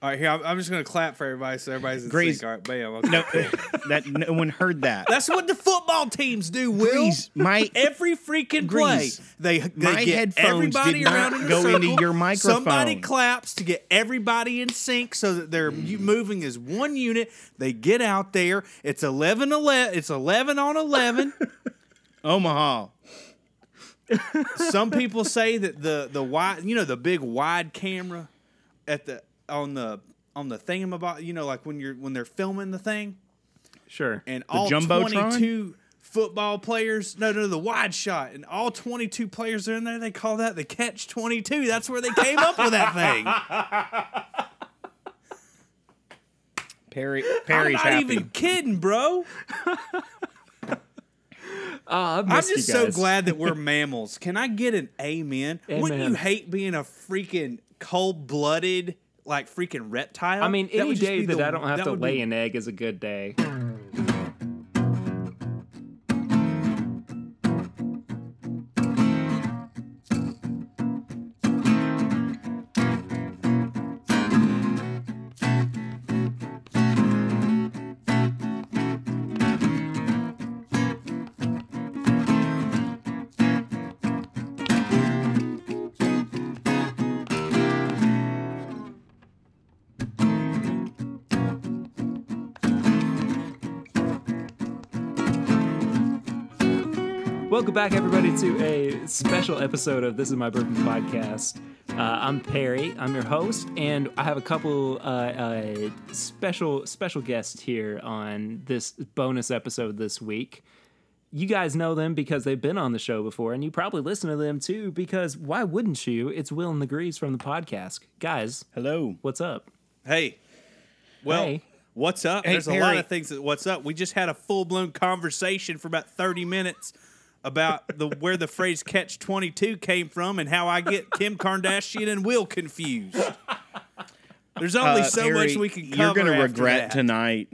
All right, here I'm, I'm just gonna clap for everybody so everybody's in Grease. sync. All right, bam. Okay. No, that no one heard that. That's what the football teams do. Will Grease, my- every freaking play, they they my get headphones everybody did not around in a go circle. into your Somebody claps to get everybody in sync so that they're u- mm. moving as one unit. They get out there. It's 11 11. It's 11 on 11. Omaha. Some people say that the the wide, you know, the big wide camera at the on the on the thingamabob, you know, like when you're when they're filming the thing. Sure. and all Jumbotron? 22 football players no no the wide shot and all 22 players are in there they call that the catch 22 that's where they came up with that thing Perry i'm Perry's not happy. even kidding bro ah, I've i'm missed you just so glad that we're mammals can i get an amen wouldn't you hate being a freaking cold-blooded like freaking reptile I mean, That any would just day be that the- I don't have that to would lay be- an egg is a good day. Welcome back, everybody, to a special episode of This Is My Bourbon Podcast. Uh, I'm Perry. I'm your host, and I have a couple uh, uh, special special guests here on this bonus episode this week. You guys know them because they've been on the show before, and you probably listen to them too. Because why wouldn't you? It's Will and the Grease from the podcast. Guys, Hello. what's up? hey well Hey. What's up? Hey, There's a lot of things that what's up. We just had a full blown conversation for about 30 minutes about the where the phrase catch 22 came from and how I get Kim Kardashian and Will confused. There's only Uh, so Perry, much we can cover. You're gonna regret that. tonight.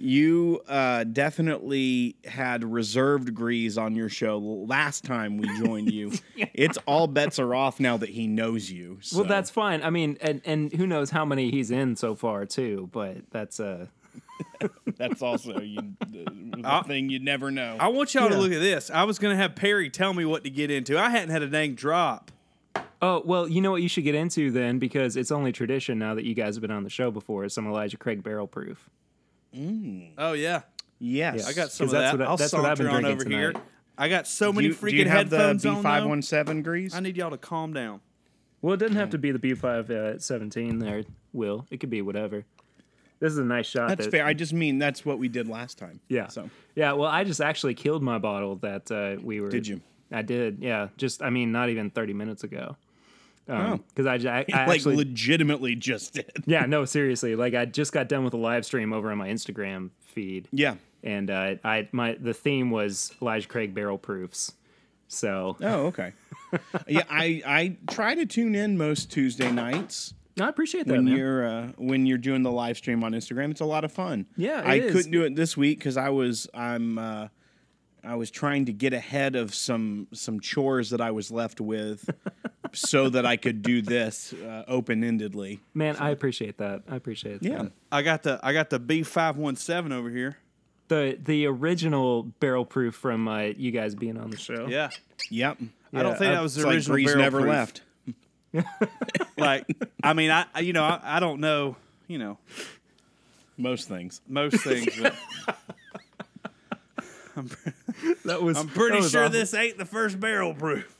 You uh, definitely had reserved Grease on your show last time we joined you. It's all bets are off now that he knows you. Well, that's fine. I mean, and and who knows how many he's in so far too. But that's uh that's also you, the, the I'll- thing you never know. I want y'all to look at this. I was gonna have Perry tell me what to get into. I hadn't had a dang drop. Oh, well, you know what you should get into then, because it's only tradition now that you guys have been on the show before, is some Elijah Craig barrel proof. Mm. Oh yeah, yes, I got some of 'Cause that's that. what I- I'll that's what I've been on drinking over here. tonight. I got so Do many you, freaking do you have the headphones on. though. B517 Grease? I need y'all to calm down. Well, it doesn't have to be the B517 there, Will. It could be whatever. This is a nice shot. That's that- fair. I just mean that's what we did last time. Yeah. So Yeah, well, I just actually killed my bottle that uh, we were. Did you? I did, yeah. Just, I mean, not even 30 minutes ago. Oh. Because I, I, I like actually. legitimately just did. yeah, no, seriously. Like, I just got done with a live stream over on my Instagram feed. Yeah. and uh, I my the theme was Elijah Craig barrel proofs. So Oh, okay. yeah, I I try to tune in most Tuesday nights I appreciate that. when man. you're uh, when you're doing the live stream on Instagram. It's a lot of fun. Yeah, it I is. couldn't do it this week because I was I'm uh, I was trying to get ahead of some some chores that I was left with, so that I could do this uh, open endedly. Man, I appreciate that. I appreciate Yeah. that. I got the I got the B five one seven over here. The the original barrel proof from uh, you guys being on the show. Yeah. Yep. I don't think I- that was the It's like original Grease barrel never proof. left. Like, I mean, I I- you know I, I don't know you know Most things. most things. But That was. I'm pretty that was sure awful. this ain't the first barrel proof.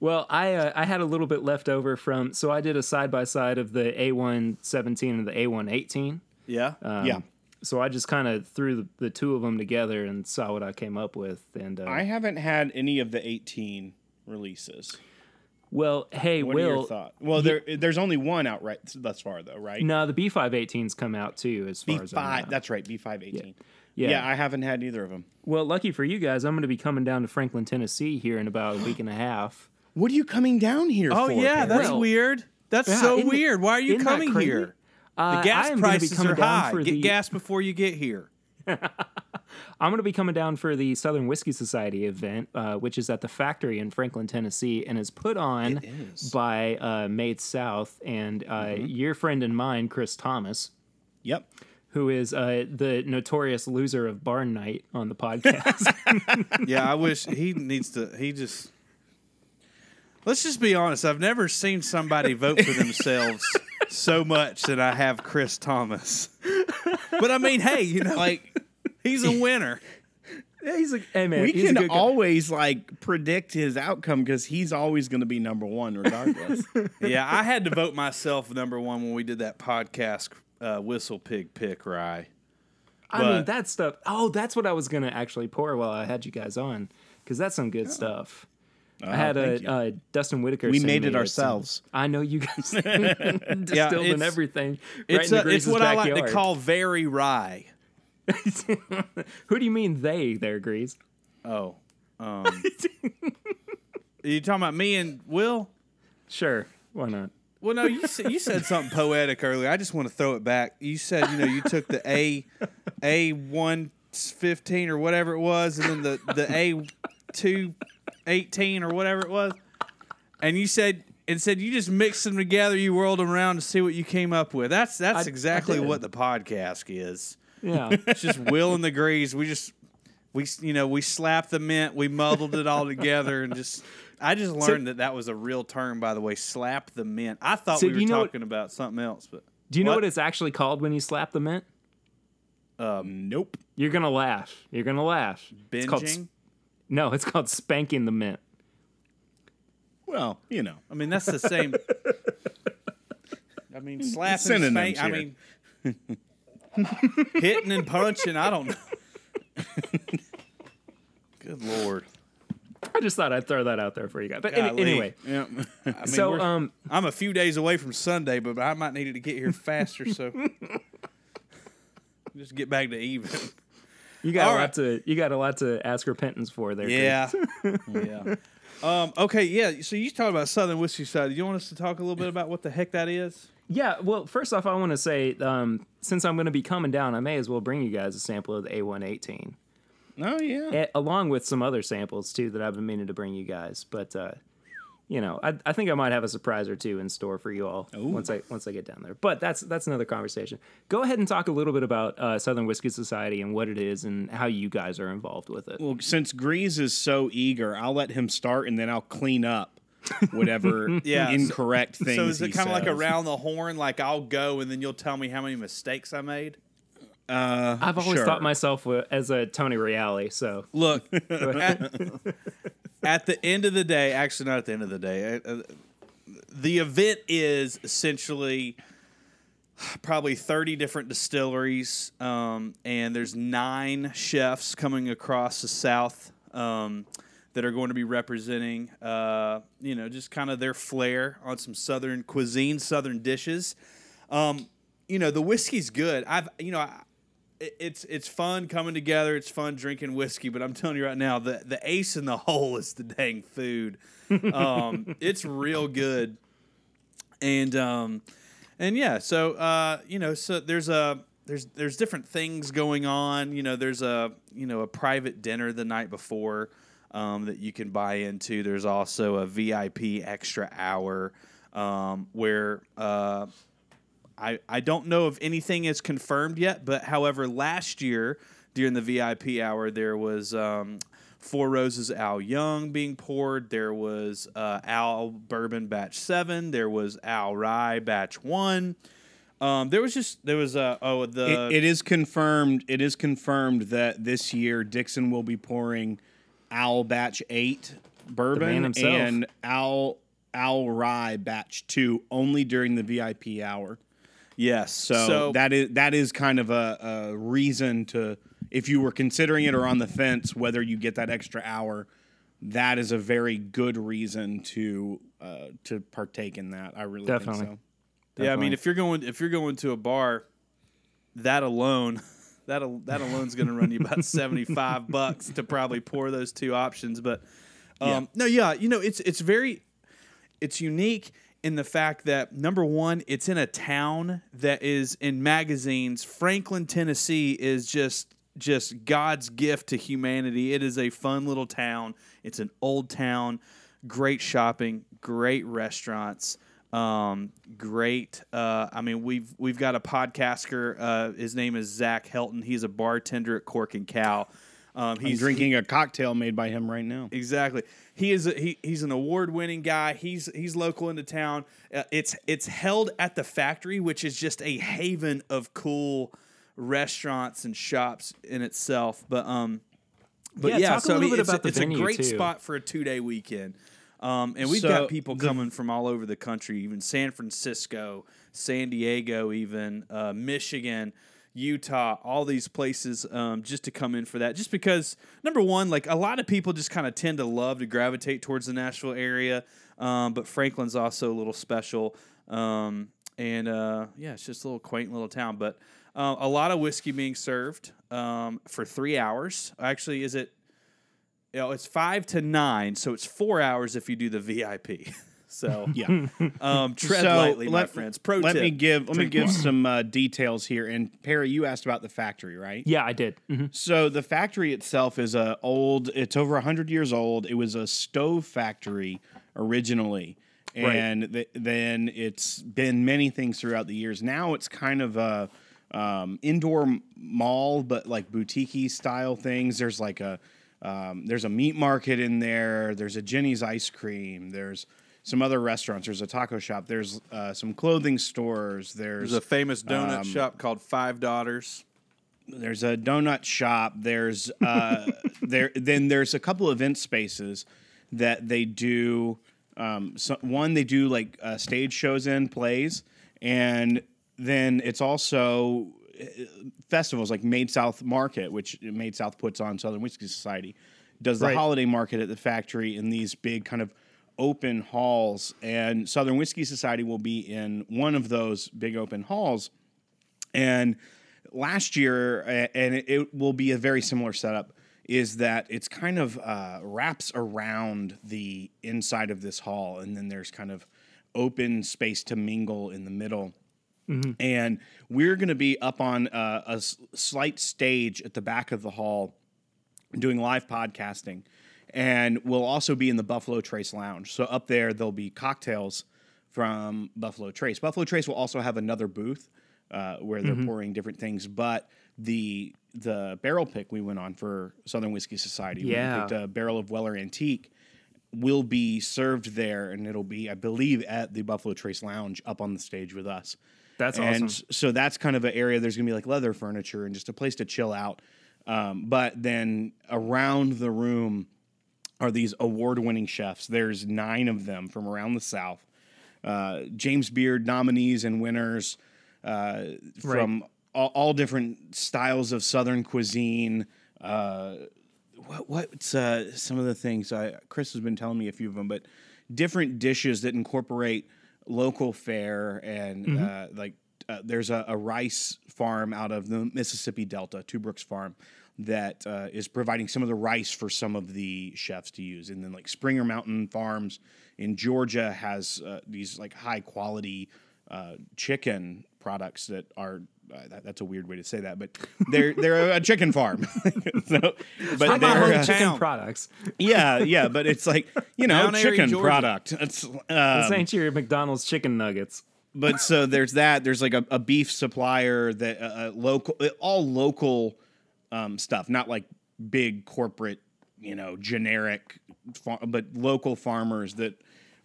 Well, I uh, I had a little bit left over from so I did a side by side of the A117 and the A118. Yeah. Um, Yeah. So I just kind of threw the, the two of them together and saw what I came up with. And uh, I haven't had any of the 18 releases. well, hey, What are your Will. thoughts? Well, there there's only one out right thus far though, right? No, the B518s come out too, as far B as I know. That's right. B five eighteen. Yeah. Yeah. I haven't had either of them. Well, lucky for you guys, I'm going to be coming down to Franklin, Tennessee here in about a week and a half. What are you coming down here oh for? yeah, Perry? that's Well, weird. That's yeah, so weird. Why are you coming here? Uh, The gas I am prices coming are high. Get the- gas before you get here. I'm going to be coming down for the Southern Whiskey Society event, uh, which is at the factory in Franklin, Tennessee, and is put on is. by uh, Made South and uh, your friend and mine, Chris Thomas, Yep. who is uh, the notorious loser of Barn Night on the podcast. Yeah, I wish he needs to. He just. Let's just be honest. I've never seen somebody vote for themselves so much that I have Chris Thomas. But I mean, hey, you know, Like he's a winner. yeah, he's like, hey man, we he's a can good guy. always like predict his outcome because he's always going to be number one regardless. Yeah, I had to vote myself number one when we did that podcast, uh, Whistle Pig Pick Rye. I mean, that stuff. Oh, that's what I was gonna actually pour while I had you guys on, because that's some good stuff. I had Oh, thank you. a uh, Dustin Whitaker. We made it ourselves. sample. I know you guys distilled and it's- everything. Right It's, in the a, it's Grease's what I like to call very rye. Who do you mean they? There, Grease. Oh, um, are you talking about me and Will? Sure, why not? Well, no, you said, you said something poetic earlier. I just want to throw it back. You said you know you took the A A one fifteen or whatever it was, and then the the A two eighteen or whatever it was, and you said and said you just mixed them together. You whirled them around to see what you came up with. That's that's I- I exactly did. what the podcast is. Yeah, It's just Will and the Grease. We just we you know we slapped the mint, we muddled it all together, and just. I just learned that that was a real term, by the way. Slap the mint. I thought So we were you know what- talking about something else, but do you know What? what it's actually called when you slap the mint? Um, nope. You're gonna laugh. You're gonna laugh. It's called binging. sp- no, it's called spanking the mint. Well, you know. I mean, that's the same. I mean, slapping, synonyms spank, I mean, hitting and punching. I don't know. Good lord. I just thought I'd throw that out there for you guys. But any- anyway, Yeah. I mean, so um, I'm a few days away from Sunday, but I might need it to get here faster. So just get back to even. you got All a right. lot to you got a lot to ask repentance for there. Yeah, yeah. Um, okay, yeah. So you talked about Southern Whiskey Society. Do you want us to talk a little bit about what the heck that is? Yeah, well, first off, I want to say, um, since I'm going to be coming down, I may as well bring you guys a sample of the A118, Oh yeah. eh, along with some other samples too that I've been meaning to bring you guys. But uh, you know, I, I think I might have a surprise or two in store for you all once I once I get down there. But that's that's another conversation. Go ahead and talk a little bit about uh, Southern Whiskey Society and what it is and how you guys are involved with it. Well, since Grease is so eager, I'll let him start and then I'll clean up whatever Yeah, so- incorrect things. So is it kind of like around the horn? Like I'll go and then you'll tell me how many mistakes I made. Uh, I've always sure. thought myself as a Tony Reali, so Look, at, at the end of the day, actually not at the end of the day, uh, uh, the event is essentially probably 30 different distilleries, um, and there's nine chefs coming across the South um, that are going to be representing, uh, you know, just kind of their flair on some Southern cuisine, Southern dishes. Um, you know, the whiskey's good. I've, you know, I, it's it's fun coming together. It's fun drinking whiskey, but I'm telling you right now, the the ace in the hole is the dang food. Um, it's real good, and um, and yeah. So uh, you know, so there's a there's there's different things going on. You know, there's a you know a private dinner the night before um, that you can buy into. There's also a VIP extra hour um, where. Uh, I, I don't know if anything is confirmed yet, but however, last year during the VIP hour, there was um, Four Roses Al Young being poured. There was uh, Owl Bourbon Batch 7. There was Owl Rye Batch 1. Um, there was just, there was, uh, oh, the. It, it is confirmed. It is confirmed that this year Dixon will be pouring Owl Batch Eight bourbon and Owl Owl Rye Batch Two only during the VIP hour. yes. So, that is that is kind of a, a reason to if you were considering it or on the fence whether you get that extra hour. That is a very good reason to uh, to partake in that. I really Definitely. think Yeah, I mean, if you're going if you're going to a bar, that alone, that al- that alone's going to run you about seventy five bucks to probably pour those two options. But um, Yeah. no, yeah, you know, it's it's very it's unique in the fact that number one, it's in a town that is in magazines. Franklin, Tennessee, is just just God's gift to humanity. It is a fun little town. It's an old town, great shopping, great restaurants. Um, great. Uh, I mean, we've we've got a podcaster. Uh, his name is Zach Helton. He's a bartender at Cork and Cow. Um, He's drinking a cocktail made by him right now. Exactly. He is a, he, he's an award-winning guy. He's he's local into town. Uh, it's it's held at the factory, which is just a haven of cool restaurants and shops in itself. But um, but Yeah, yeah, talk a so I little mean, bit it's, about the it's a great too. spot for a two-day weekend. Um, and we've So got people the- coming from all over the country, even San Francisco, San Diego, even uh, Michigan, Utah, all these places um, just to come in for that. Just because, number one, like a lot of people just kind of tend to love to gravitate towards the Nashville area, um, but Franklin's also a little special. Um, and uh, yeah, it's just a little quaint little town. But uh, a lot of whiskey being served um, for three hours. Actually, is it? You know, it's five to nine, so it's four hours if you do the VIP. So Yeah. um, tread So, lightly, my let- friends. Pro let tip: me give let me give water. some uh, details here. And Perry, you asked about the factory, right? Yeah, I did. Mhm. So the factory itself is a old. It's over hundred years old. It was a stove factory originally, Right. and th- then it's been many things throughout the years. Now it's kind of a um, indoor mall, but like boutique style things. There's like a um, there's a meat market in there. There's a Jeni's ice cream. There's some other restaurants. There's a taco shop. There's uh, some clothing stores. There's There's a famous donut Um, shop called Five Daughters. there's a donut shop there's uh there then there's a couple event spaces that they do um so, one they do like uh, stage shows in plays and then it's also festivals like Made South Market which Made South puts on Southern Whiskey Society does the Right. holiday market at the factory in these big kind of open halls and Southern Whiskey Society will be in one of those big open halls and last year, and it, it will be a very similar setup, is that it's kind of uh, wraps around the inside of this hall, and then there's kind of open space to mingle in the middle. And we're going to be up on uh, a s- slight stage at the back of the hall doing live podcasting. And we'll also be in the Buffalo Trace Lounge. So up there, there'll be cocktails from Buffalo Trace. Buffalo Trace will also have another booth uh, where they're pouring different things. But the the barrel pick we went on for Southern Whiskey Society, Yeah. we picked a barrel of Weller Antique, will be served there, and it'll be, I believe, at the Buffalo Trace Lounge up on the stage with us. That's and awesome. so that's kind of an area. There's gonna be like leather furniture and just a place to chill out. Um, but then around the room are these award-winning chefs. There's nine of them from around the South. Uh, James Beard nominees and winners uh, from all, all different styles of Southern cuisine. Uh, what, what's uh, some of the things? I, Chris has been telling me a few of them, but different dishes that incorporate local fare and uh, like uh, there's a, a rice farm out of the Mississippi Delta, Two Brooks Farm, that uh, is providing some of the rice for some of the chefs to use, and then like Springer Mountain Farms in Georgia has uh, these like high quality uh, chicken products that are. Uh, that, that's a weird way to say that, but they're they're a chicken farm. so, but High they're uh, chicken Town. products. yeah, yeah, but it's like you know, Mount chicken Georgia. product. It's This um, ain't your McDonald's chicken nuggets. but so there's that. There's like a, a beef supplier that uh, uh, local, uh, all local um, stuff, not like big corporate, you know, generic, far- but local farmers that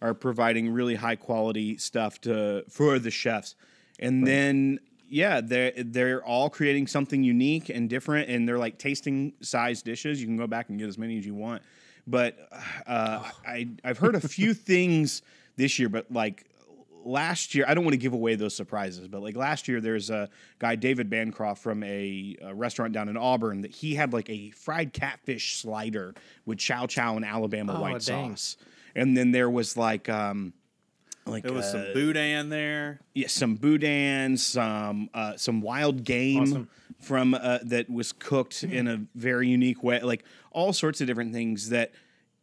are providing really high quality stuff to for the chefs, and then yeah, they're they're all creating something unique and different, and they're like tasting size dishes. You can go back and get as many as you want, but uh, I I've heard a few things this year, but like last year, I don't want to give away those surprises, but like last year, there's a guy, David Bancroft, from a, a restaurant down in Auburn that he had like a fried catfish slider with chow chow and Alabama Oh, white dang. sauce. And then there was like, um, like There was uh, some boudin there. yeah, some boudin, some uh, some wild game Awesome. from uh, that was cooked in a very unique way, like all sorts of different things that.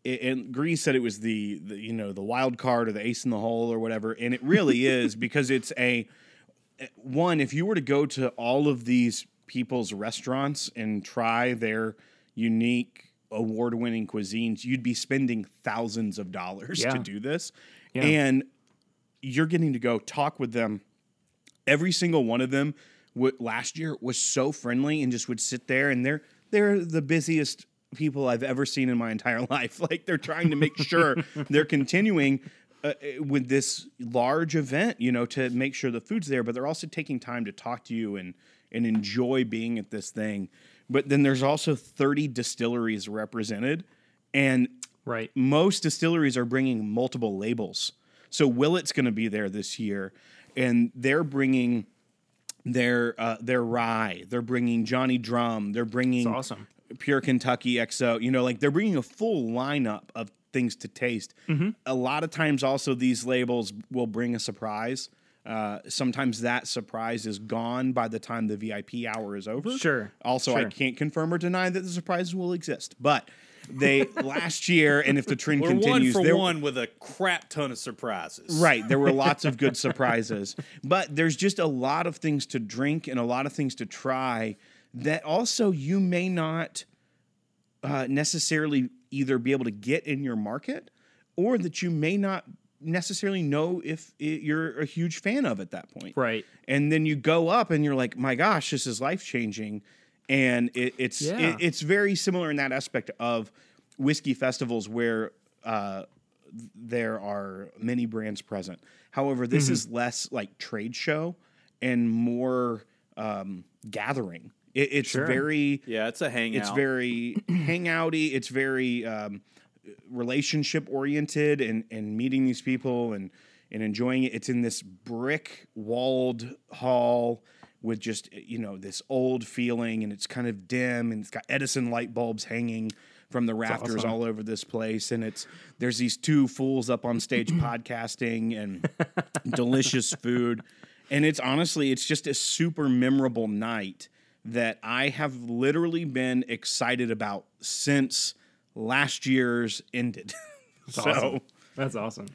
it- And Grease said it was the, the you know the wild card or the ace in the hole or whatever, and it really is because it's a one. If you were to go to all of these people's restaurants and try their unique award-winning cuisines, you'd be spending thousands of dollars Yeah. to do this. Yeah. And you're getting to go talk with them. Every single one of them w- last year was so friendly and just would sit there and they're they're the busiest people I've ever seen in my entire life. Like they're trying to make sure they're continuing uh, with this large event, you know, to make sure the food's there, but they're also taking time to talk to you and and enjoy being at this thing. But then there's also 30 distilleries represented and Right. most distilleries are bringing multiple labels. So Willett's going to be there this year, and they're bringing their uh, their rye. They're bringing Johnny Drum. They're bringing It's awesome. Pure Kentucky XO. You know, like they're bringing a full lineup of things to taste. Mm-hmm. A lot of times, also these labels will bring a surprise. Uh, sometimes that surprise is gone by the time the VIP hour is over. Sure, Also, I can't confirm or deny that the surprises will exist, but they last year, and if the trend We're continues, one for there- one with a crap ton of surprises. Right. There were lots of good surprises. But there's just a lot of things to drink and a lot of things to try that also you may not uh, necessarily either be able to get in your market or that you may not necessarily know if it, you're a huge fan of at that point. Right. And then you go up and you're like, my gosh, this is life changing. And it, it's Yeah. it, it's very similar in that aspect of whiskey festivals where uh, there are many brands present. However, this is less like trade show and more um, gathering. It, it's Sure. very Yeah, it's a hangout. it's very hangouty. It's very um, relationship oriented and and meeting these people and and enjoying it. It's in this brick walled hall with just you know this old feeling and it's kind of dim and it's got Edison light bulbs hanging from the rafters awesome. all over this place and it's there's these two fools up on stage podcasting and delicious food and it's honestly it's just a super memorable night that I have literally been excited about since last year's ended. so awesome. That's awesome.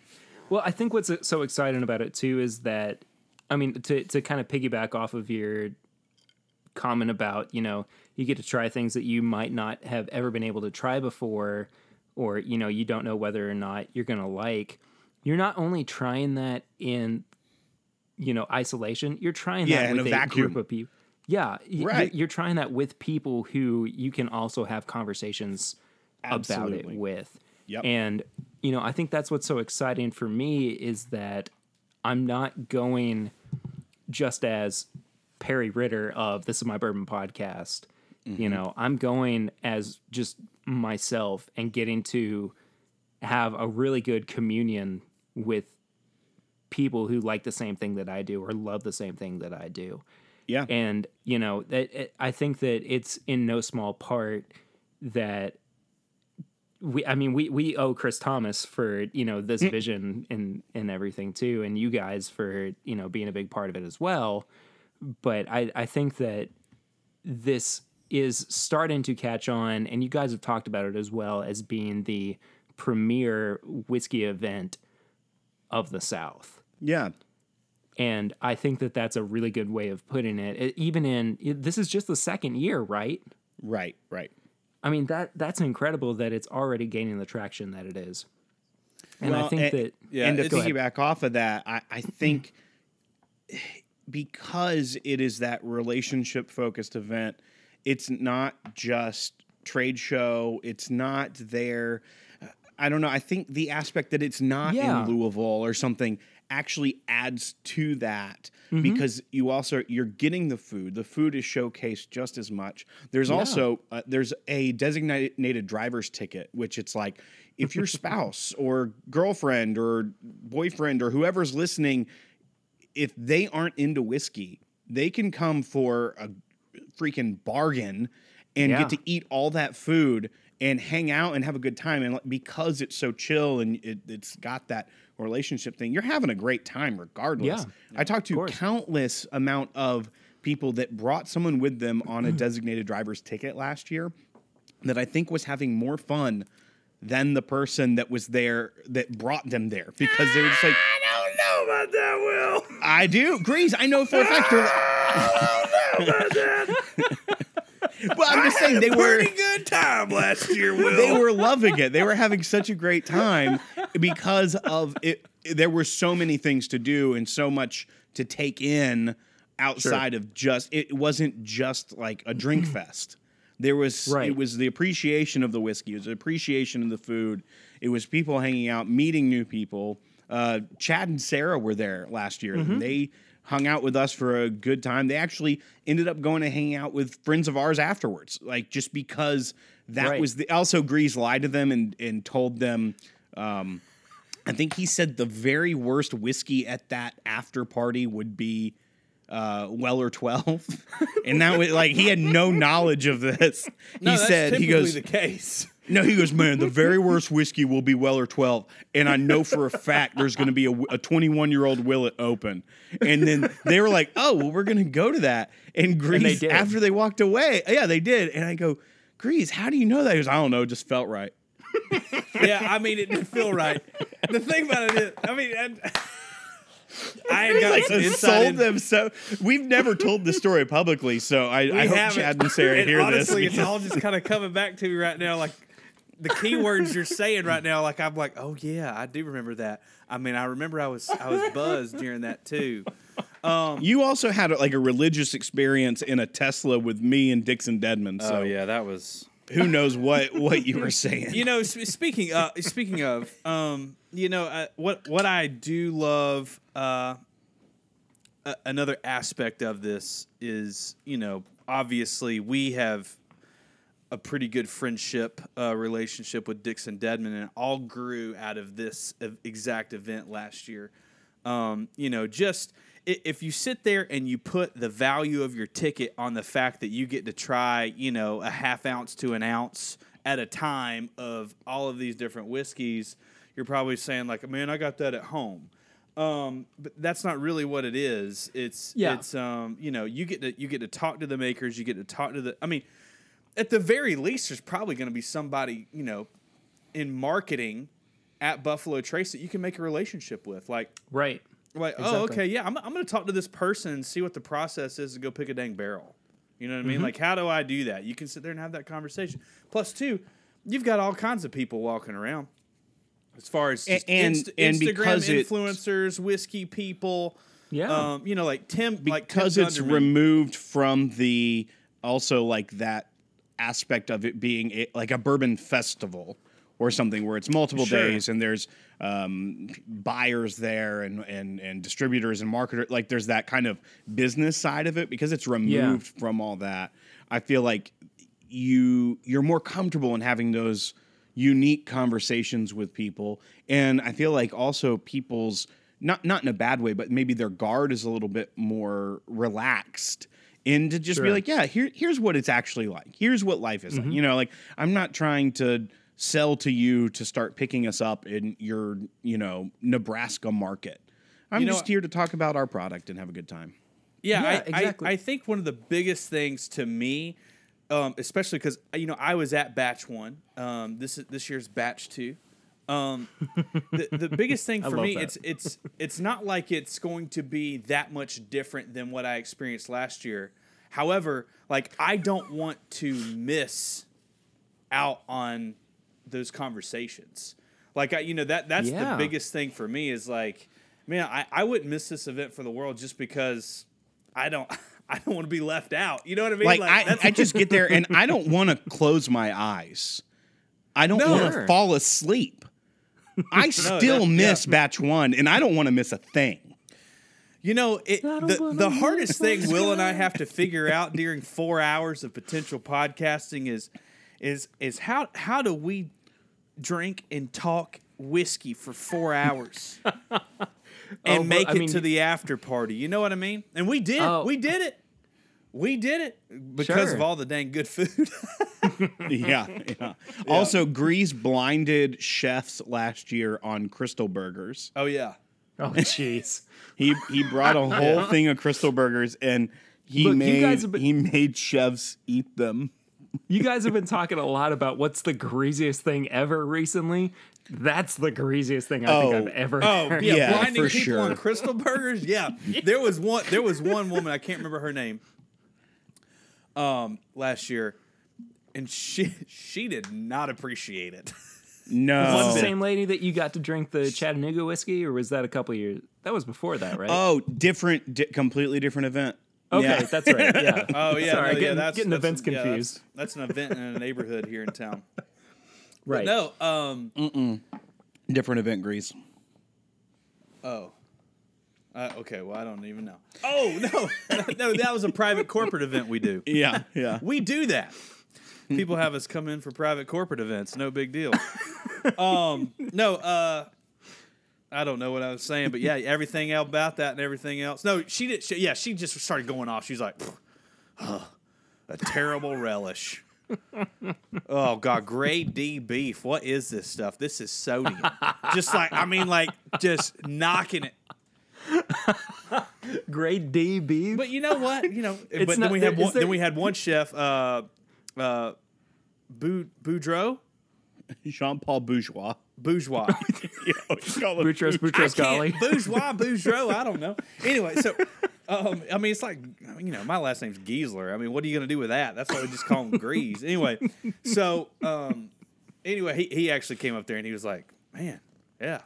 Well, I think what's uh, so exciting about it too is that, I mean, to to kind of piggyback off of your comment about, you know, you get to try things that you might not have ever been able to try before, or you know, you don't know whether or not you're gonna like. You're not only trying that in, you know, isolation. You're trying Yeah, that in with a vacuum. group of people. Yeah, you're- Right. You're, trying that with people who you can also have conversations about it with. Yep. And you know, I think that's what's so exciting for me is that I'm not going just as Perry Ritter of This Is My Bourbon podcast. You mm-hmm. know, I'm going as just myself and getting to have a really good communion with people who like the same thing that I do or love the same thing that I do. Yeah, and you know that it, i think that it's in no small part that we i mean we we owe chris thomas for you know this mm. vision and and everything too and you guys for you know being a big part of it as well but i i think that this is starting to catch on and you guys have talked about it as well as being the premier whiskey event of the south yeah, and I think that that's a really good way of putting it. It- even in it- this is just the second year, right? right, right. I mean that that's incredible that it's already gaining the traction that it is. And I think that Yeah, and to piggyback off of that, I, I think because it is that relationship focused event, it's not just trade show. It's not there. I don't know. I think the aspect that it's not Yeah. in Louisville or something actually adds to that Mm-hmm. because you also you're getting the food. The food is showcased just as much. There's also uh, there's a designated driver's ticket, which it's like if your spouse or girlfriend or boyfriend or whoever's listening, if they aren't into whiskey, they can come for a freaking bargain and Yeah. get to eat all that food and hang out and have a good time. And because it's so chill and it, it's got that relationship thing, you're having a great time regardless. Yeah. I talked to countless amount of people that brought someone with them on a designated driver's ticket last year that I think was having more fun than the person that was there that brought them there because they were just like, I don't know about that, Will. I do. Grease, I know for a fact. They're like, I don't know about that. Well, I'm just saying they were Pretty good time last year, Will. they were loving it. They were having such a great time because of it. There were so many things to do and so much to take in outside of just. It wasn't just like a drink fest. There was Right. it was the appreciation of the whiskey. It was the appreciation of the food. It was people hanging out, meeting new people. Uh, Chad and Sarah were there last year. Mm-hmm. And they hung out with us for a good time. They actually ended up going to hang out with friends of ours afterwards, like just because that Right. was the. Also, Grease lied to them and and told them. Um, I think he said the very worst whiskey at that after party would be uh, Weller 12. and that was like, he had no knowledge of this. no, he said, he goes, the case. No, he goes, man, the very worst whiskey will be Weller 12. And I know for a fact there's going to be a 21 year old Willett open. And then they were like, oh, well, we're going to go to that. And Grease, did. after they walked away, yeah, they did. And I go, Grease, how do you know that? He goes, I don't know, it just felt right. yeah, I mean, it didn't feel right. The thing about it is, I mean, I, I ain't got like sold in- them so. We've never told the story publicly, so I, I hope. Chad and Sarah And hear honestly, this. it's all just kind of coming back to me right now. Like the keywords you're saying right now, like I'm like, oh yeah, I do remember that. I mean, I remember I was I was buzzed during that too. You also had like a religious experience in a Tesla with me and Dixon Dedman. So Oh, yeah, that was. who knows what what you were saying? You know, sp- speaking uh, speaking of, um, you know, uh, what what I do love. Uh, a- another aspect of this is, you know, obviously we have a pretty good friendship uh, relationship with Dixon Dedman, and it all grew out of this exact event last year. Um, you know, just if you sit there and you put the value of your ticket on the fact that you get to try, you know, a half ounce to an ounce at a time of all of these different whiskeys, you're probably saying like, man, I got that at home. Um, but that's not really what it is. It's Yeah. it's um, you know, you get to you get to talk to the makers, you get to talk to the. I mean, at the very least, there's probably going to be somebody you know in marketing at Buffalo Trace that you can make a relationship with. Like, Right. like oh, okay, yeah, I'm, I'm going to talk to this person and see what the process is to go pick a dang barrel. You know what I mean? Like, how do I do that? You can sit there and have that conversation. Plus, two, you've got all kinds of people walking around. As far as just and- Inst- and Instagram influencers, whiskey people, Yeah. um, you know, like Tim, like because it's Gunderman. removed from the also like that aspect of it being a, like a bourbon festival or something where it's multiple Sure. days and there's um, buyers there and, and and distributors and marketers like there's that kind of business side of it. Because it's removed from all that i feel like you you're more comfortable in having those unique conversations with people. And i feel like also people's not not in a bad way but maybe their guard is a little bit more relaxed and to just be like yeah here, here's what it's actually like here's what life is Mm-hmm. like you know like i'm not trying to sell to you to start picking us up in your you know nebraska market i'm You know just here to talk about our product and have a good time Yeah, Yeah, I, exactly. I, I think one of the biggest things to me, um, especially because you know I was at batch one. Um, this is this year's batch two. Um, the, the biggest thing for me, that. it's it's it's not like it's going to be that much different than what I experienced last year. However, like I don't want to miss out on those conversations. Like I, you know that that's Yeah. the biggest thing for me is like, man, I, I wouldn't miss this event for the world just because I don't I don't want to be left out. You know what I mean? like, I, I just get there and i don't want to close my eyes i don't No. want to fall asleep i still that- miss batch one and i don't want to miss a thing You know, it, the, the hardest thing what's Will and I have to figure out during four hours of potential podcasting is is is how how do we drink and talk whiskey for four hours and oh, well, make I it mean- to the after party? You know what I mean? And we did. Oh. We did it. We did it because Sure. of all the dang good food. yeah, yeah. Also, Grease blinded chefs last year on Krystal Burgers. oh yeah. Oh, jeez. He he brought a whole thing of Krystal Burgers and he Look, you made guys been- he made chefs eat them. You guys have been talking a lot about what's the greasiest thing ever recently. That's the greasiest thing I think Oh. I've ever Oh heard. yeah, Yeah, blinding for people sure. on Krystal burgers. Yeah. there was one. There was one woman I can't remember her name. Um, last year, and she she did not appreciate it. No. Was it the same lady that you got to drink the Chattanooga whiskey, or was that a couple years? That was before that, right? Oh, different, di- completely different event. okay, Yeah. that's right. Yeah. Oh yeah, Sorry, no, getting, yeah, that's getting that's- events yeah, that's- confused. that's, an event in a neighborhood here in town. right. No, um, different event, Grease. oh, uh, okay. Well, I don't even know. Oh no, no, that was a private corporate event we do. Yeah, yeah. We do that. People have us come in for private corporate events. No big deal. um, no, uh, I don't know what I was saying, but yeah, everything else about that and everything else. No, she did. She, yeah, she just started going off. She's like, "Ugh, a terrible relish. oh god, grade D beef. What is this stuff? This is sodium. just like I mean, like just knocking it. Grade D beef. But you know what? You know, but then not- we had is one, there- then we had one chef, uh, uh, Bou, Boudreaux, Jean Paul Bourgeois. bourgeois. Yeah, we call him Boutros Boutros Ghali. bourgeois, bourgeois. I don't know. Anyway, so um, I mean, it's like I mean, you know, my last name's Giesler. I mean, what are you gonna do with that? That's why we just call him Grease. Anyway, so um, anyway, he he actually came up there and he was like, "Man, yeah,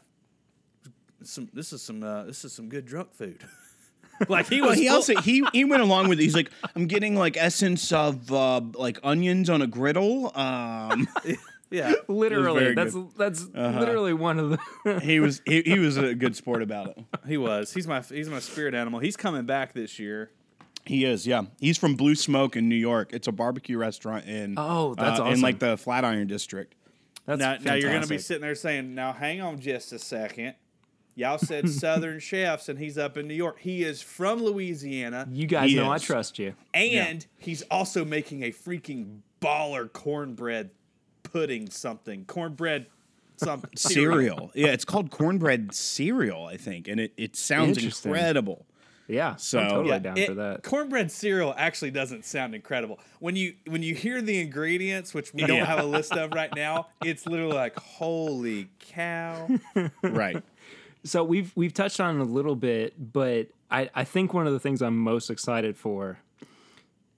some this is some uh, this is some good drunk food." like he was. Well, he full- also he he went along with it. He's like, I'm getting like essence of uh, like onions on a griddle. Um, yeah. literally, that's good. that's literally one of the. he was he, he was a good sport about it. He was. He's my he's my spirit animal. He's coming back this year. He is, yeah. He's from Blue Smoke in New York. It's a barbecue restaurant in Oh, that's uh, in like the Flatiron district. That's now, now you're going to be sitting there saying, "Now hang on just a second. Y'all said Southern chefs, and he's up in New York. He is from Louisiana, You guys He know I trust you. and he's also making a freaking baller cornbread pudding something cornbread something Cereal. yeah, it's called cornbread cereal, I think, and it, it sounds incredible. Yeah, So- I'm totally Yeah, down it- for that. Cornbread cereal actually doesn't sound incredible when you when you hear the ingredients, which we don't have a list of right now. It's literally like, holy cow! right. So we've we've touched on it a little bit, but I, I think one of the things I'm most excited for,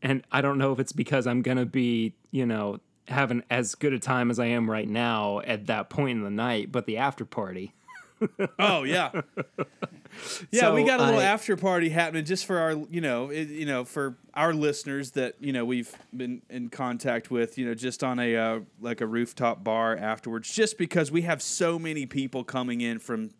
and I don't know if it's because I'm gonna be, you know, having as good a time as I am right now at that point in the night, but the after party. Oh yeah, yeah. we got a little I- after party happening just for our, you know, it, you know, for our listeners that you know we've been in contact with, you know, just on a uh, like a rooftop bar afterwards, just because we have so many people coming in from,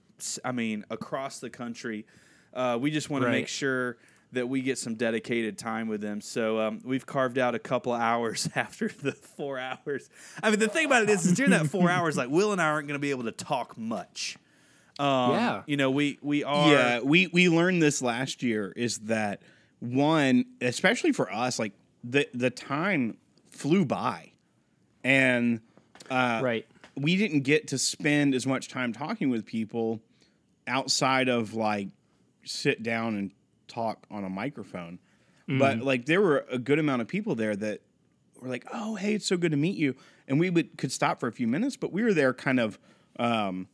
I mean, across the country. Uh, we just want to make sure that we get some dedicated time with them. So um, we've carved out a couple of hours after the four hours. I mean, the thing about it is, is during that four hours, like Will and I aren't going to be able to talk much. Um, Yeah. you know, we we are. Yeah, we we learned this last year is that one, especially for us, like the the time flew by, and uh, right. we didn't get to spend as much time talking with people outside of like sit down and talk on a microphone. But like there were a good amount of people there that were like, "Oh, hey, it's so good to meet you," and we would could stop for a few minutes, but we were there kind of. Um,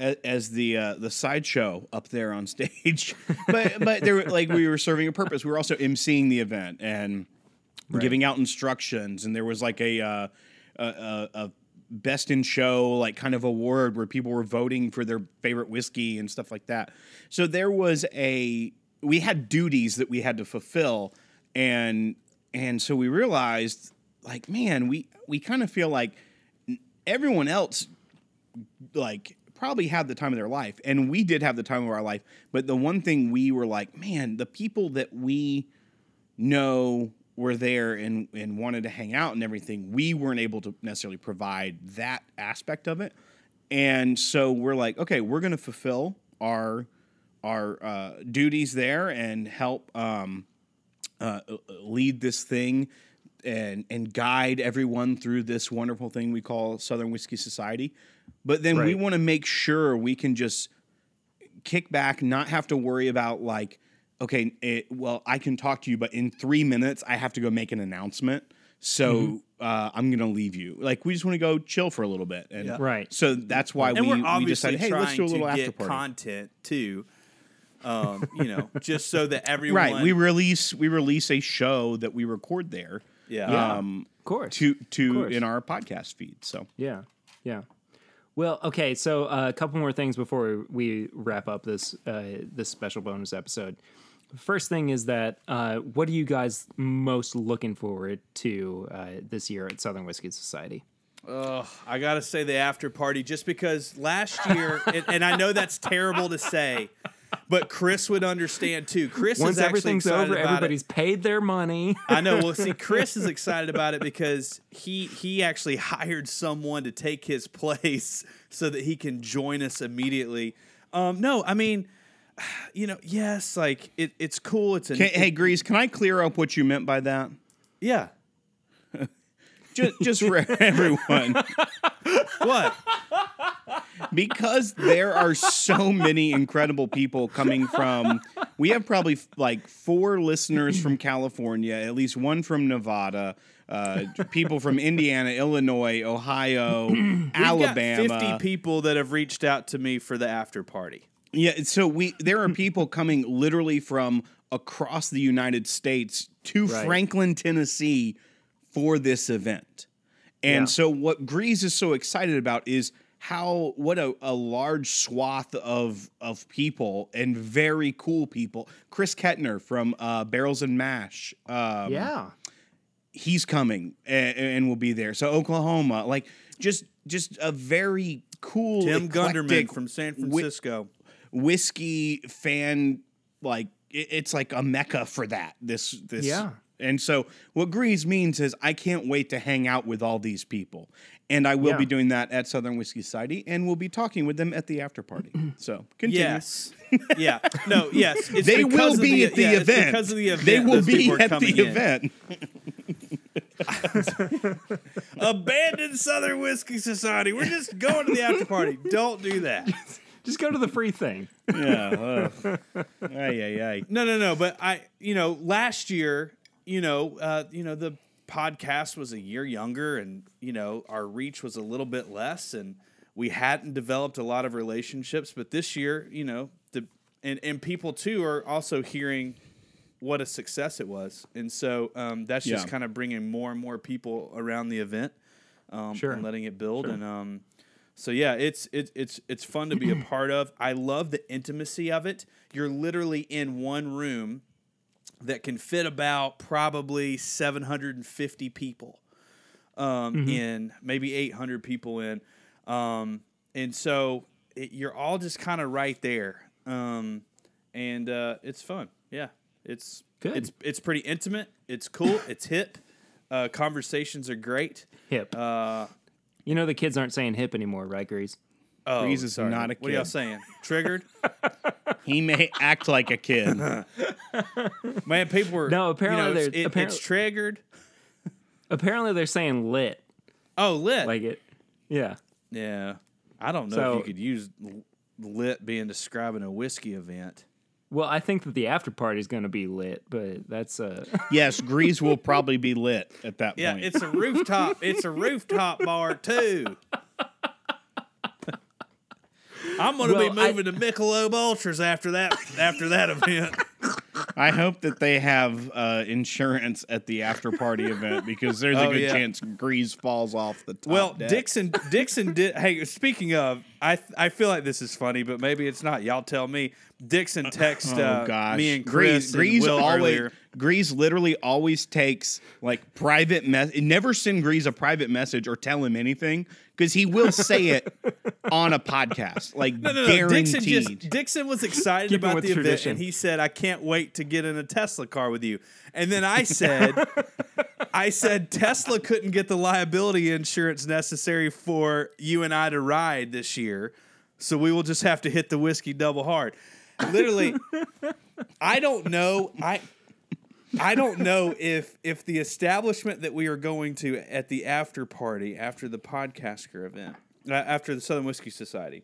as the uh, the sideshow up there on stage, but but there were like we were serving a purpose. We were also emceeing the event and giving out instructions, and there was like a uh, a, a, a best in show like kind of award where people were voting for their favorite whiskey and stuff like that. So there was a we had duties that we had to fulfill, and and so we realized like man we we kind of feel like everyone else like probably had the time of their life and we did have the time of our life but the one thing we were like man the people that we know were there and and wanted to hang out and everything we weren't able to necessarily provide that aspect of it and so we're like okay we're going to fulfill our our uh, duties there and help um, uh, lead this thing and and guide everyone through this wonderful thing we call Southern Whiskey Society. But then we want to make sure we can just kick back, not have to worry about like, okay, it, well, I can talk to you, but in three minutes I have to go make an announcement. So uh, I'm gonna leave you. Like we just want to go chill for a little bit, and Right. So that's why and we we're we obviously decided, hey, trying let's do a little to after get party. content too. Um, you know, just so that everyone Right. We release we release a show that we record there. Yeah. Yeah. Um, Of course. to to course. in our podcast feed. So Yeah, yeah. Well, okay. So uh, a couple more things before we wrap up this uh, this special bonus episode. First thing is that uh, what are you guys most looking forward to uh, this year at Southern Whiskey Society? Ugh, I gotta say the after party just because last year, and, and I know that's terrible to say, but Chris would understand too. Chris Once is actually everything's over, everybody's It. paid their money. I know. Well, see, Chris is excited about it because he he actually hired someone to take his place so that he can join us immediately. Um, no, I mean, you know, yes, like it, it's cool. It's an Can, hey, Grease, can I clear up what you meant by that? yeah. Just, just for everyone, What? because there are so many incredible people coming from. We have probably like four listeners from California, at least one from Nevada, uh, people from Indiana, Illinois, Ohio, We've Alabama. got fifty people that have reached out to me for the after party. Yeah, so we there are people coming literally from across the United States to Right. Franklin, Tennessee for this event. And Yeah. so what Grease is so excited about is how what a, a large swath of of people and very cool people. Chris Kettner from uh, Barrels and Mash. Um, yeah, he's coming and, and will be there. So Oklahoma, like just just a very cool Tim Gunderman from San Francisco. Whiskey fan like it- it's like a mecca for that this this Yeah. and so what grease means is i can't wait to hang out with all these people and i will Yeah. be doing that at southern whiskey society and we'll be talking with them at the after party so continue Yes. yeah. No. Yes. It's they will of be at the yeah, it's event. because of the event. They will be at the in. event. Abandoned Southern Whiskey Society. We're just going to the after party. Don't do that. Just go to the free thing. Yeah. Uh, ay, ay, ay. No, no, no. But I, you know, last year, you know, uh, you know, the podcast was a year younger, and you know, our reach was a little bit less, and we hadn't developed a lot of relationships. But this year, you know, the and and people too are also hearing what a success it was, and so um, that's just kind of bringing more and more people around the event, um, Sure. and letting it build, and um, so yeah, it's it's it's it's fun to be a part of. I love the intimacy of it. You're literally in one room that can fit about probably 750 people um, in, maybe 800 people in, um, and so it, you're all just kind of right there, um, and uh, it's fun. Yeah, it's Good. It's it's pretty intimate. It's cool. It's hip. Uh, conversations are great. Hip. Uh, you know the kids aren't saying hip anymore, right, Grease? oh, Grease is sorry. not a kid. What are y'all saying? Triggered? He may act like a kid. Man, people were No, apparently you know, they're- it's, it- apparently- it's triggered. Apparently they're saying lit, Oh, lit. like it. Yeah. yeah, I don't know So- if you could use lit being describing a whiskey event. Well, I think that the after party is going to be lit, but that's uh yes, Grease will probably be lit at that Yeah, point. it's a rooftop. it's a rooftop bar too. I'm gonna Well, be I- moving to Michelob Ultras after that. After that event. I hope that they have uh, insurance at the after party event because there's a Oh, good yeah. chance Grease falls off the top. Well, deck. Dixon Dixon did. Hey, speaking of, I I feel like this is funny, but maybe it's not. Y'all tell me. Dixon text Oh uh, gosh, me and Grease, Chris Grease always. Grease literally always takes like private mess. Never send Grease a private message or tell him anything because he will say it on a podcast, like No, no, no. guaranteed. Dixon just Dixon was excited Keeping about with the event, and he said, "I can't wait to get in a Tesla car with you." And then I said, "I said Tesla couldn't get the liability insurance necessary for you and I to ride this year, so we will just have to hit the whiskey double hard." Literally, I don't know. I I don't know if if the establishment that we are going to at the after party after the podcaster event uh, after the Southern Whiskey Society.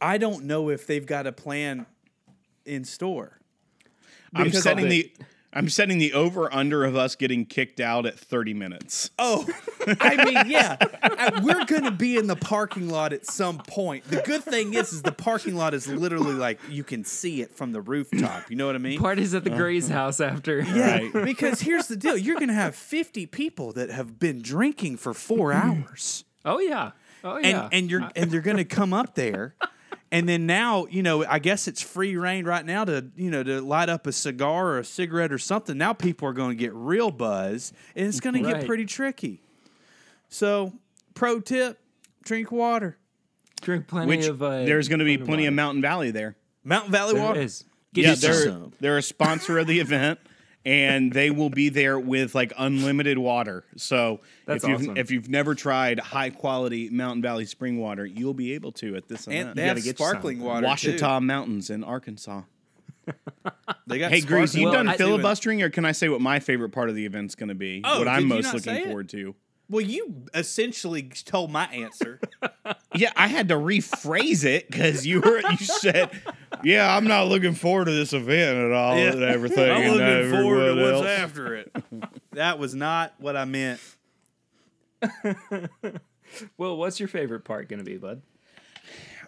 I don't know if they've got a plan in store. I'm setting the I'm setting the over under of us getting kicked out at 30 minutes. Oh, I mean, yeah, I- we're gonna be in the parking lot at some point. The good thing is, is the parking lot is literally like you can see it from the rooftop. You know what I mean? Parties at the Gray's uh-huh. house after. Yeah, Right. because here's the deal: you're gonna have 50 people that have been drinking for four mm-hmm. hours, Oh yeah. Oh and yeah. and you're and they're gonna come up there. And then now, you know, I guess it's free reign right now to, you know, to light up a cigar or a cigarette or something. Now people are going to get real buzz, and it's going to get pretty tricky. So, pro tip: drink water. drink plenty Which of. Uh, there's going to be plenty of water. Mountain Valley there. Mountain Valley There water. is. Get Yeah, they're they're a sponsor of the event, and they will be there with like unlimited water. So That's if you've awesome. if you've never tried high quality Mountain Valley spring water, you'll be able to at this And event. they You have gotta get sparkling water. too. Ouachita Mountains in Arkansas. They got Hey, Grease, you Well, done I- filibustering, or can I say what my favorite part of the event's going to be? Oh, what I'm most looking forward to. Well, you essentially told my answer. Yeah, I had to rephrase it because you were you said, "Yeah, I'm not looking forward to this event at all Yeah. and everything." I'm and looking forward to everyone what's else." after it. that was not what I meant. Well, what's your favorite part going to be, bud?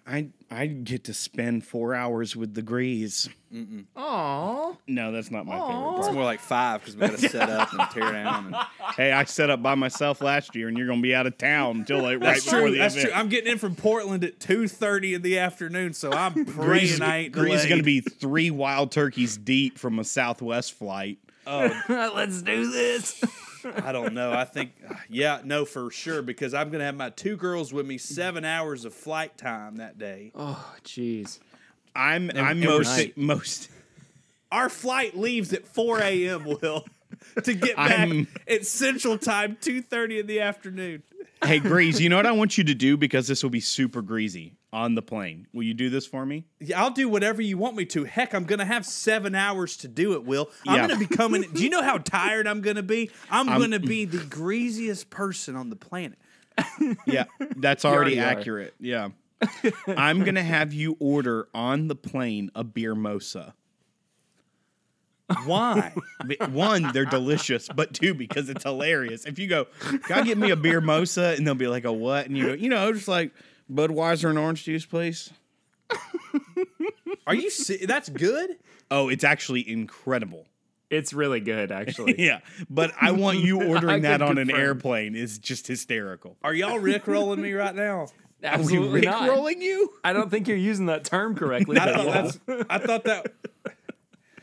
I I get to spend four hours with the Grease. Aww. No, that's not my favorite It's more like five because we got to set up and tear down. And... Hey, I set up by myself last year, and you're gonna be out of town until like right That's before true. the That's event. true. I'm getting in from Portland at two thirty in the afternoon, so I'm Grease, praying I ain't Grease is gonna be three wild turkeys deep from a Southwest flight. Oh, Let's do this. I don't know. I think, yeah, no, for sure, because I'm gonna have my two girls with me, seven hours of flight time that day. oh, jeez. I'm I'm and most night. most. Our flight leaves at 4 a.m. Will to get back I'm- at Central Time, 2:30 in the afternoon. Hey, Grease, you know what I want you to do because this will be super greasy on the plane. Will you do this for me? Yeah, I'll do whatever you want me to. Heck, I'm gonna have seven hours to do it. Will I'm Yeah. gonna be coming? Do you know how tired I'm gonna be? I'm, gonna be the greasiest person on the planet. Yeah, that's already already are. accurate. Yeah. I'm going to have you order on the plane a beer mosa. Why? One, they're delicious, but two, because it's hilarious. If you go, can I get me a beer mosa? And they'll be like, a what? And you go, you know, just like Budweiser and orange juice, please. Are you? Se- that's good. Oh, it's actually incredible. It's really good, actually. Yeah, but I want you ordering that can on an airplane is just hysterical. Are y'all rick rolling me right now? Are we Absolutely Rick not. rolling you? I don't think you're using that term correctly. I thought that's. I thought that.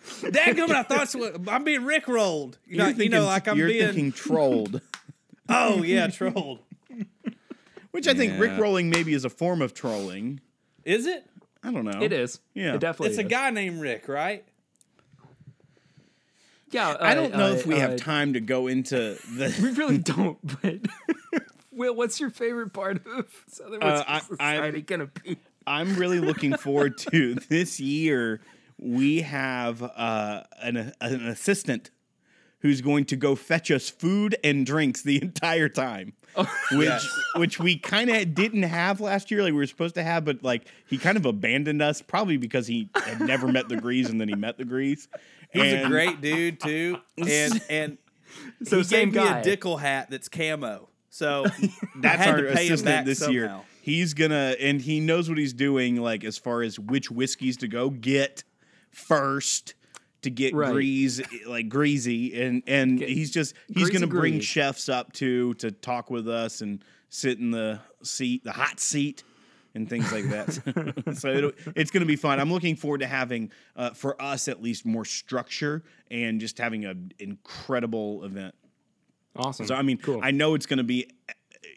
Dadgummit, I thought that's I'm being rick rolled. You know, You're you know, like I'm you're being. thinking trolled. Oh yeah, trolled. Which I think Yeah. Rick rolling maybe is a form of trolling. Is it? I don't know. It is. Yeah. It definitely It's a guy named Rick, right? Yeah. I don't uh, know uh, if we uh, have time to go into the. We really don't, but. Will, what's your favorite part of Southern Uh, West I- Society gonna be? I'm really looking forward to this year. We have uh, an, an assistant who's going to go fetch us food and drinks the entire time. Which Yes. which we kind of didn't have last year, like we were supposed to have, but like he kind of abandoned us, probably because he had never met the Grease and then he met the Grease. He's a great dude too, and and So he same gave guy. me a Dickel hat that's camo. So That's I had our to pay him assistant back this year. He's gonna and he knows what he's doing, like as far as which whiskeys to go get first to get Right. grease like greasy and and he's just he's gonna bring grease. chefs up too to talk with us and sit in the seat, the hot seat. And things like that. so it'll, it's going to be fun. I'm looking forward to having, uh, for us at least, more structure and just having an incredible event. Awesome. So I mean, cool. I know it's going to be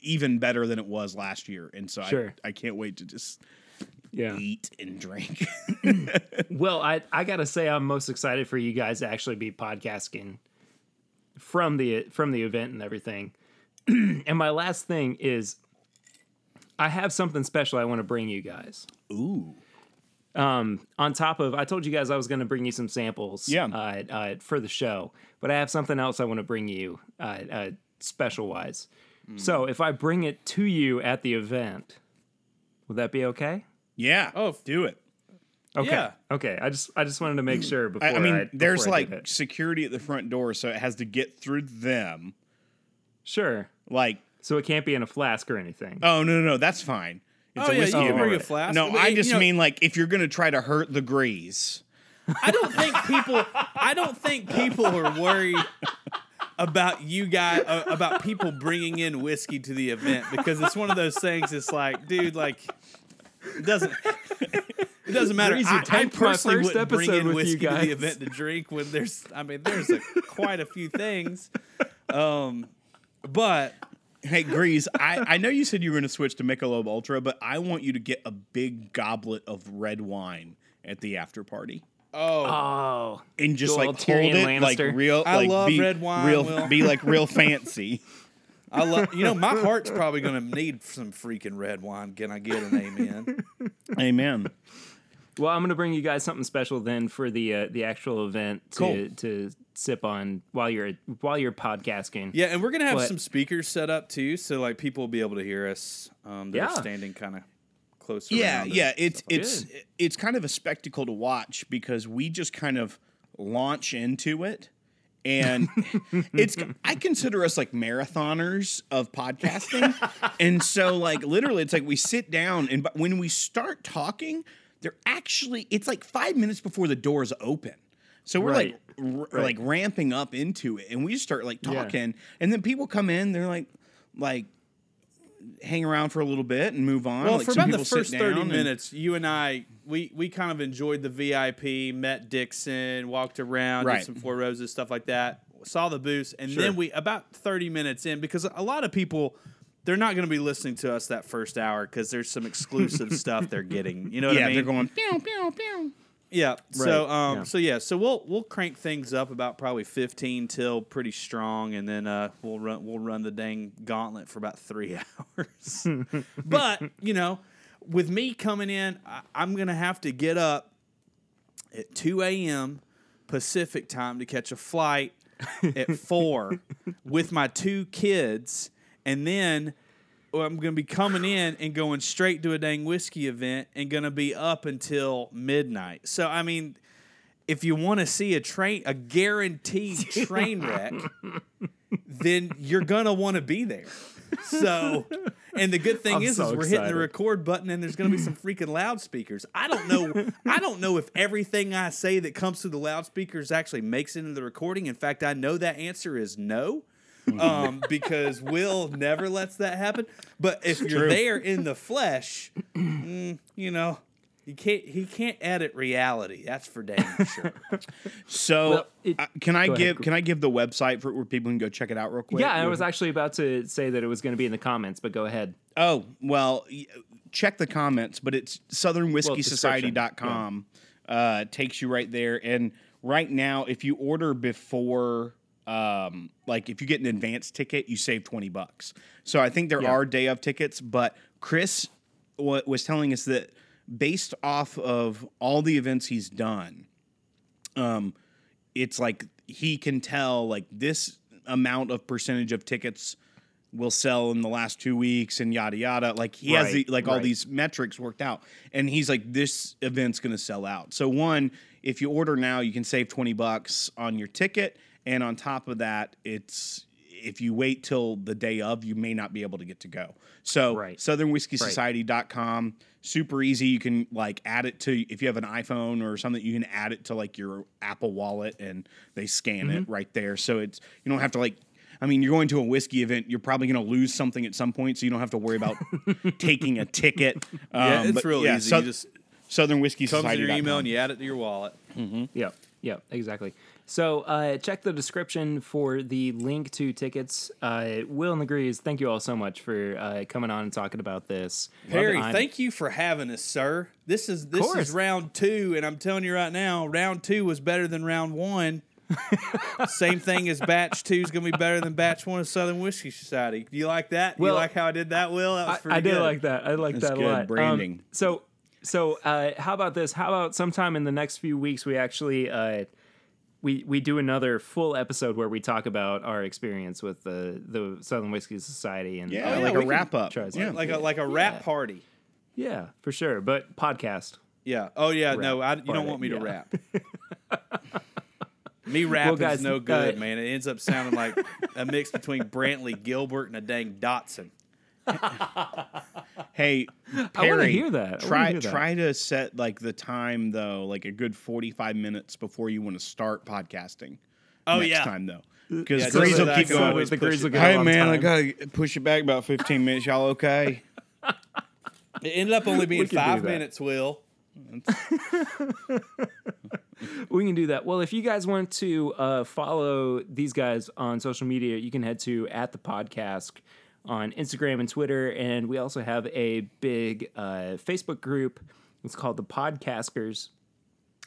even better than it was last year, and so Sure. I, I can't wait to just yeah. eat and drink. Well, I I gotta say I'm most excited for you guys to actually be podcasting from the from the event and everything. and my last thing is, I have something special I want to bring you guys. Ooh, Um, on top of, I told you guys I was going to bring you some samples. Yeah. Uh, uh, for the show, but I have something else I want to bring you, uh, uh, special wise. So if I bring it to you at the event, would that be okay? Yeah. Oh, do it. Okay. Yeah. Okay. I just I just wanted to make sure before I, I mean, I, there's I like security at the front door, so it has to get through them. sure. Like, So it can't be in a flask or anything. oh no, no, no, that's fine. It's Oh a yeah, you whiskey can event. bring a flask. No, But, I you just know, mean like if you're gonna try to hurt the grease. I don't think people. I don't think people are worried about you guys uh, about people bringing in whiskey to the event because it's one of those things. It's like, dude, like it doesn't. It doesn't matter. Breezy, I, I personally first wouldn't bring episode in with you whiskey to the event to drink when there's. I mean, there's a, quite a few things. Um, but Hey, Grease, I, I know you said you were gonna switch to Michelob Ultra, but I want you to get a big goblet of red wine at the after party. oh, Oh. And just like all hold Tyrion it like Lannister. real. I like, love be red wine, Real, Will. be like real fancy. I love. You know, my heart's probably going to need some freaking red wine. Can I get an amen? Amen. Well, I'm gonna bring you guys something special then for the uh, the actual event to Cool. to sip on while you're while you're podcasting. Yeah, and we're gonna have But- some speakers set up too, so like people will be able to hear us. Um, that are Yeah. standing kind of closer. Yeah, yeah. It's like it's it's kind of a spectacle to watch because we just kind of launch into it. And it's I consider us like marathoners of podcasting. and so like literally it's like we sit down and but when we start talking, they're actually it's like 5 minutes before the doors open. So we're Right. like r- like ramping up into it and we just start like Yeah. talking and then people come in they're like like hang around for a little bit and move on. Well, Like, for about the first thirty minutes, you and I, we we kind of enjoyed the VIP, met Dixon, walked around, Right. did some Four Roses stuff like that, saw the booth, and Sure. then we about thirty minutes in because a lot of people. They're not going to be listening to us that first hour because there's some exclusive stuff they're getting. You know what yeah, I mean? they're going pew pew pew. Yeah. So Right, um yeah. so yeah, so we'll we'll crank things up about probably 15 till pretty strong and then uh we'll run we'll run the dang gauntlet for about 3 hours. but, you know, with me coming in, I, I'm going to have to get up at 2 a.m. Pacific time to catch a flight at 4 with my two kids and then I'm going to be coming in and going straight to a dang whiskey event and going to be up until midnight. So, I mean, if you want to see a train, a guaranteed train wreck, then you're going to want to be there. So, and the good thing I'm is, so is we're hitting the record button and there's going to be some freaking loudspeakers. I don't know. I don't know if everything I say that comes through the loudspeakers actually makes it into the recording. In fact, I know that answer is no um, because Will never lets that happen. But if you're True. there in the flesh, mm, you know, you can't. He can't edit reality. That's for damn sure. So Well, it- uh, can I go ahead. give can I give the website for where people can go check it out real quick? Yeah, I was actually about to say that it was going to be in the comments, but go ahead. Oh well, check the comments, but it's southernwhiskeysociety.com. Uh, takes you right there, and right now, if you order before. Um, like if you get an advance ticket, you save twenty bucks. So I think there Yeah. are day of tickets, but Chris wa- was telling us that based off of all the events he's done, um, it's like he can tell like this amount of percentage of tickets will sell in the last two weeks and yada yada. Like he has the, Right, like all right. these metrics worked out, and he's like, this event's gonna sell out. So one, if you order now, you can save twenty bucks on your ticket, and on top of that, it's if you wait till the day of, you may not be able to get to go. So Right. southernwhiskeysociety.com, super easy. You can like add it to if you have an iPhone or something, you can add it to like your Apple wallet and they scan it Mm-hmm. right there. So it's you don't have to like I mean, you're going to a whiskey event. You're probably going to lose something at some point, so you don't have to worry about taking a ticket. yeah, Um, it's but real yeah, easy. Sou- you just Southern Whiskey comes in Society. your email and you add it to your wallet. Mm-hmm. Yeah, yeah, Exactly. So uh, check the description for the link to tickets. Uh, Will and the Grease, thank you all so much for uh, coming on and talking about this. Perry, thank you for having us, sir. This is this is round two, and I'm telling you right now, round two was better than round one. Same thing as batch two is going to be better than batch one of Southern Whiskey Society. Do you like that? Do Well, you like how I did that, Will? That was I, pretty I did good. like that. I like That's that good a lot. Um, branding. so, so uh, how about this? How about sometime in the next few weeks we actually uh, we we do another full episode where we talk about our experience with the the Southern Whiskey Society and Yeah, Oh, yeah, like a wrap up. Yeah. like a like a rap party. yeah, for sure. But podcast. Yeah. Oh yeah. no, I, you part don't want me to yeah. rap. me rapping guys, is no good, uh, man. It ends up sounding like a mix between Brantley Gilbert and a dang Dotson. Hey, wanna hear that. I wanna Try hear that. try to set like the time though, like a good forty five minutes before you want to start podcasting. Oh next yeah. time though, because Yeah, Grease will keep that I can going. always the Grease will back. Hey on man, I gotta push it back about fifteen minutes. Y'all okay? It ended up only being five minutes. Will. We can do that. Well, if you guys want to uh, follow these guys on social media, you can head to at the podcast on Instagram and Twitter, and we also have a big uh, Facebook group. It's called the Podcasters,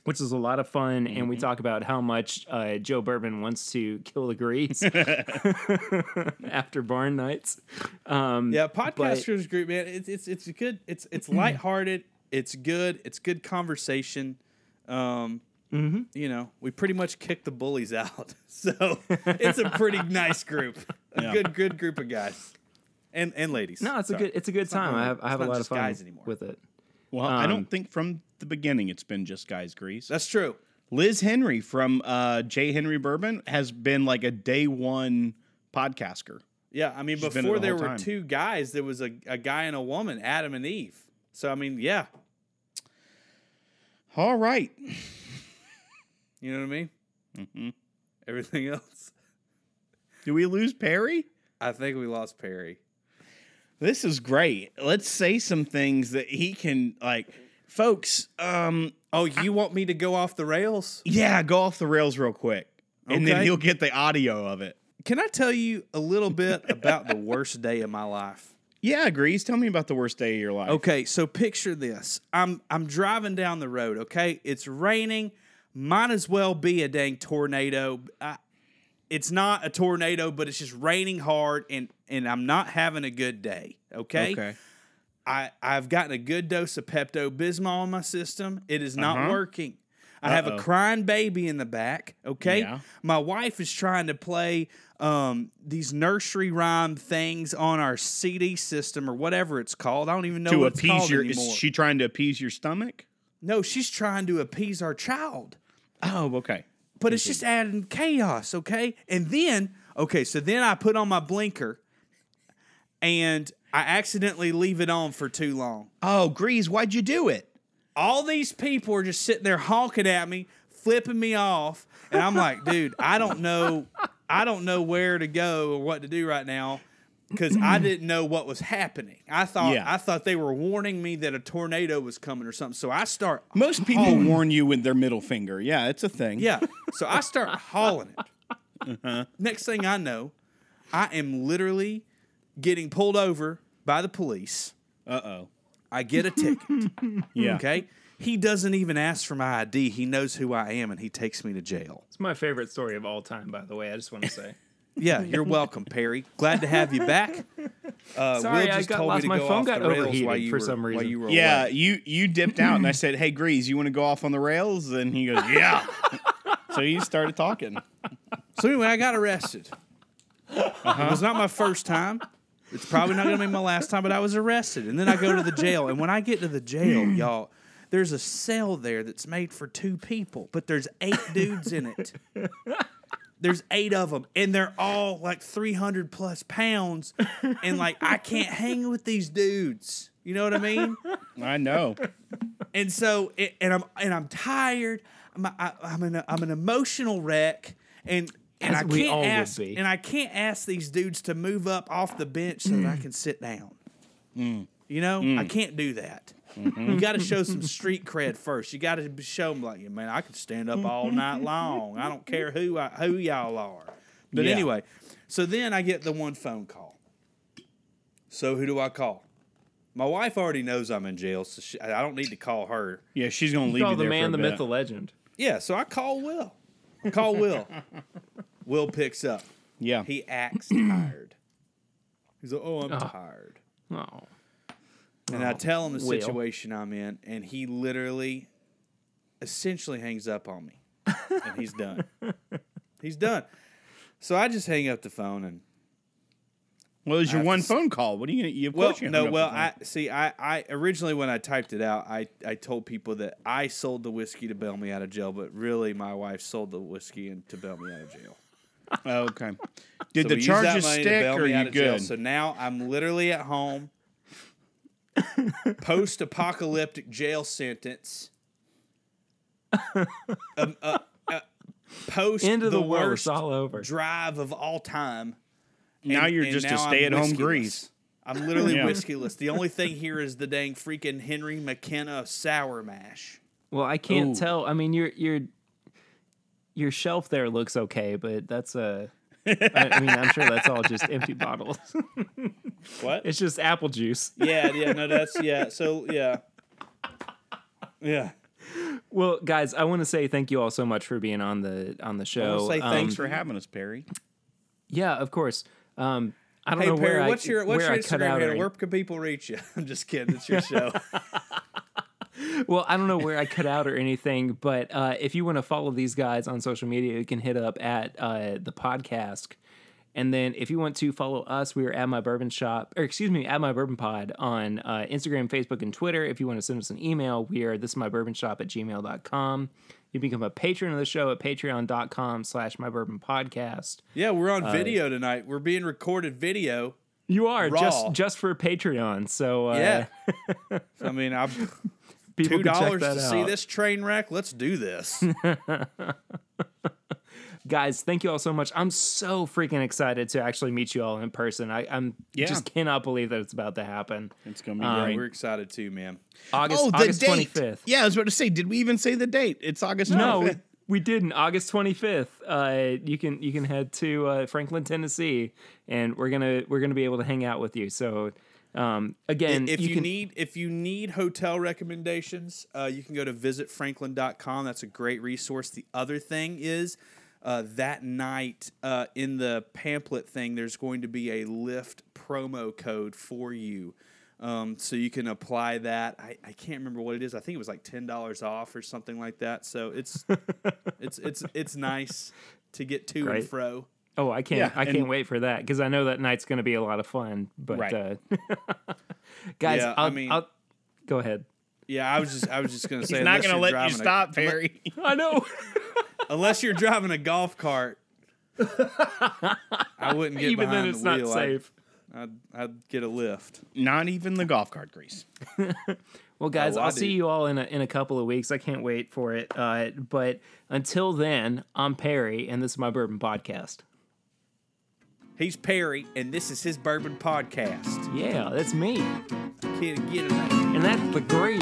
which is a lot of fun, and we talk about how much uh, Joe Bourbon wants to kill the grease after barn nights. Um, Yeah, podcasters group, man. It's it's it's good. It's it's lighthearted. It's good. It's good conversation. Um, Mm-hmm. You know, we pretty much kick the bullies out, so it's a pretty nice group. A Yeah. good good group of guys and and ladies. No, it's a good it's a good not time. I have I have a lot of fun guys anymore. with it. Well, I Um, don't think from the beginning it's been just guys grease. That's true. Liz Henry from uh, J. Henry Bourbon has been like a day one podcaster. Yeah, I mean, She's been it before the there were time. two guys, there was a, a guy and a woman, Adam and Eve. So I mean, yeah, All right. you know what I mean. Mhm. Everything else, Do we lose Perry? I think we lost Perry. This is great. Let's say some things that he can like folks, um Oh, you want me to go off the rails? yeah, go off the rails real quick. And then Okay. he'll get the audio of it. Can I tell you a little bit about the worst day of my life? Yeah, Grease, tell me about the worst day of your life. Okay, so picture this. I'm I'm driving down the road, okay? It's raining. Might as well be a dang tornado. I, it's not a tornado, but it's just raining hard and and I'm not having a good day, okay? Okay. I I've gotten a good dose of Pepto Bismol in my system. It is not Uh-huh. working. I have a crying baby in the back. Okay, Yeah. my wife is trying to play um, these nursery rhyme things on our CD system or whatever it's called. I don't even know To what it's appease called your anymore. is she trying to appease your stomach? no, she's trying to appease our child, Oh, okay. But it's just adding chaos. Okay, and then okay, so then I put on my blinker, and I accidentally leave it on for too long. Oh, Grease, why'd you do it? all these people are just sitting there honking at me, flipping me off, and I'm like, dude, I don't know, I don't know where to go or what to do right now because I didn't know what was happening. I thought Yeah. I thought they were warning me that a tornado was coming or something. So I start Most people warn you with their middle finger. Yeah, it's a thing. yeah. So I start hauling it. Next thing I know, I am literally getting pulled over by the police. Uh oh. I get a ticket. Yeah. Okay. He doesn't even ask for my ID. He knows who I am and he takes me to jail. It's my favorite story of all time, by the way. I just want to say. Yeah, you're welcome, Perry. Glad to have you back. Uh, Sorry, Will I just got told lost. me to My go phone off got the rails overheated while you for were- some While reason. you were Yeah, away. you you dipped out, and I said, "Hey, Grease, you want to go off on the rails?" And he goes, "Yeah." so he started talking. So anyway, I got arrested. Uh-huh. It was not my first time. It's probably not going to be my last time, but I was arrested. And then I go to the jail. And when I get to the jail, y'all, there's a cell there that's made for two people, but there's eight dudes in it. There's eight of them, and they're all like 300 plus pounds. And like, I can't hang with these dudes. You know what I mean? I know. and so it, and I'm and I'm tired. I'm I, I'm an I'm an emotional wreck, and and As I can't all would ask be. and I can't ask these dudes to move up off the bench so that I can sit down. Mm. You know, I can't do that. Mm-hmm. You got to show some street cred first. You got to show them like, man, I can stand up all night long. I don't care who I, who y'all are. But Yeah. anyway, so then I get the one phone call. So who do I call? My wife already knows I'm in jail, so she, I don't need to call her. Yeah, she's gonna leave Call you the there man, for the a myth, the legend. Yeah, so I call Will. I call Will. Will picks up. Yeah. He acts tired. He's like, "Oh, I'm Oh. tired," Oh, and I oh, tell him the Will. situation I'm in, and he literally, essentially, hangs up on me, and he's done. he's done. So I just hang up the phone, and Well, it was your one to phone call. What are you gonna? You, of Well, you no. Well, I see. I, I originally when I typed it out, I, I told people that I sold the whiskey to bail me out of jail, but really my wife sold the whiskey and to bail me out of jail. Oh, okay. Did So the we used that charges stick, or are you of jail. good? So now I'm literally at home, post-apocalyptic jail sentence. um, uh, uh, post End of the, the worst all over. drive of all time. now And- you're and just a now I'm stay-at-home grease. I'm literally Yeah. whiskeyless. The only thing here is the dang freaking Henry McKenna sour mash. Well, I can't Ooh. tell. I mean, your your your shelf there looks okay, but that's a. I I mean, I'm sure that's all just empty bottles. What? it's just apple juice. yeah, yeah, no, that's yeah. So yeah, yeah. Well, guys, I want to say thank you all so much for being on the on the I show. wanna say Um, Thanks for having us, Perry. Yeah, of course. Um, I don't Hey know Perry, where what's I, your what's where your I cut Instagram out. handle? Where can people reach you? I'm just kidding. It's your show. Well, I don't know where I cut out or anything, but uh, if you want to follow these guys on social media, you can hit up at uh, the podcast. And then if you want to follow us, we are at my bourbon shop, or excuse me, at my bourbon pod on uh, Instagram, Facebook, and Twitter. If you want to send us an email, we are this is my bourbon shop at gmail.com. You become a patron of the show at patreon.com slash my bourbon podcast. yeah, we're on video tonight. We're being recorded video. You are Raw. just just for Patreon. So uh, Yeah. I mean, I'm people two dollars to see this train wreck. Let's do this. guys thank you all so much i'm so freaking excited to actually meet you all in person i i'm Yeah. just cannot believe that it's about to happen It's gonna be Um, great. we're excited too, man. august oh, the august date. 25th Yeah, I was about to say, did we even say the date? It's August. no 25th. we, we didn't august 25th uh you can you can head to uh, franklin tennessee and we're gonna we're gonna be able to hang out with you so um again if you, can need if you need hotel recommendations, uh, you can go to visitfranklin.com. That's a great resource. The other thing is uh, that night uh, in the pamphlet thing, there's going to be a Lyft promo code for you. Um, so you can apply that. I, I can't remember what it is. I think it was like ten dollars off or something like that. So it's it's it's it's nice to get to Great. and fro. Oh i can't Yeah, i can't and- wait for that because i know that night's gonna be a lot of fun but Right. uh guys Yeah, I I'll, mean- I'll go ahead Yeah, I was just I was just gonna say He's not gonna let you driving a- stop, Perry. i know unless you're driving a golf cart. I wouldn't get even then it's the not wheel. safe I'd, I'd, I'd get a lift. not even the golf cart grease. Well, guys, Oh, I I'll see you all in a, in a couple of weeks. I can't wait for it. Uh, but until then, I'm Perry, and this is my Bourbon Podcast. He's Perry, and this is his bourbon podcast. Yeah, that's me. Can't get it. And that's the grease.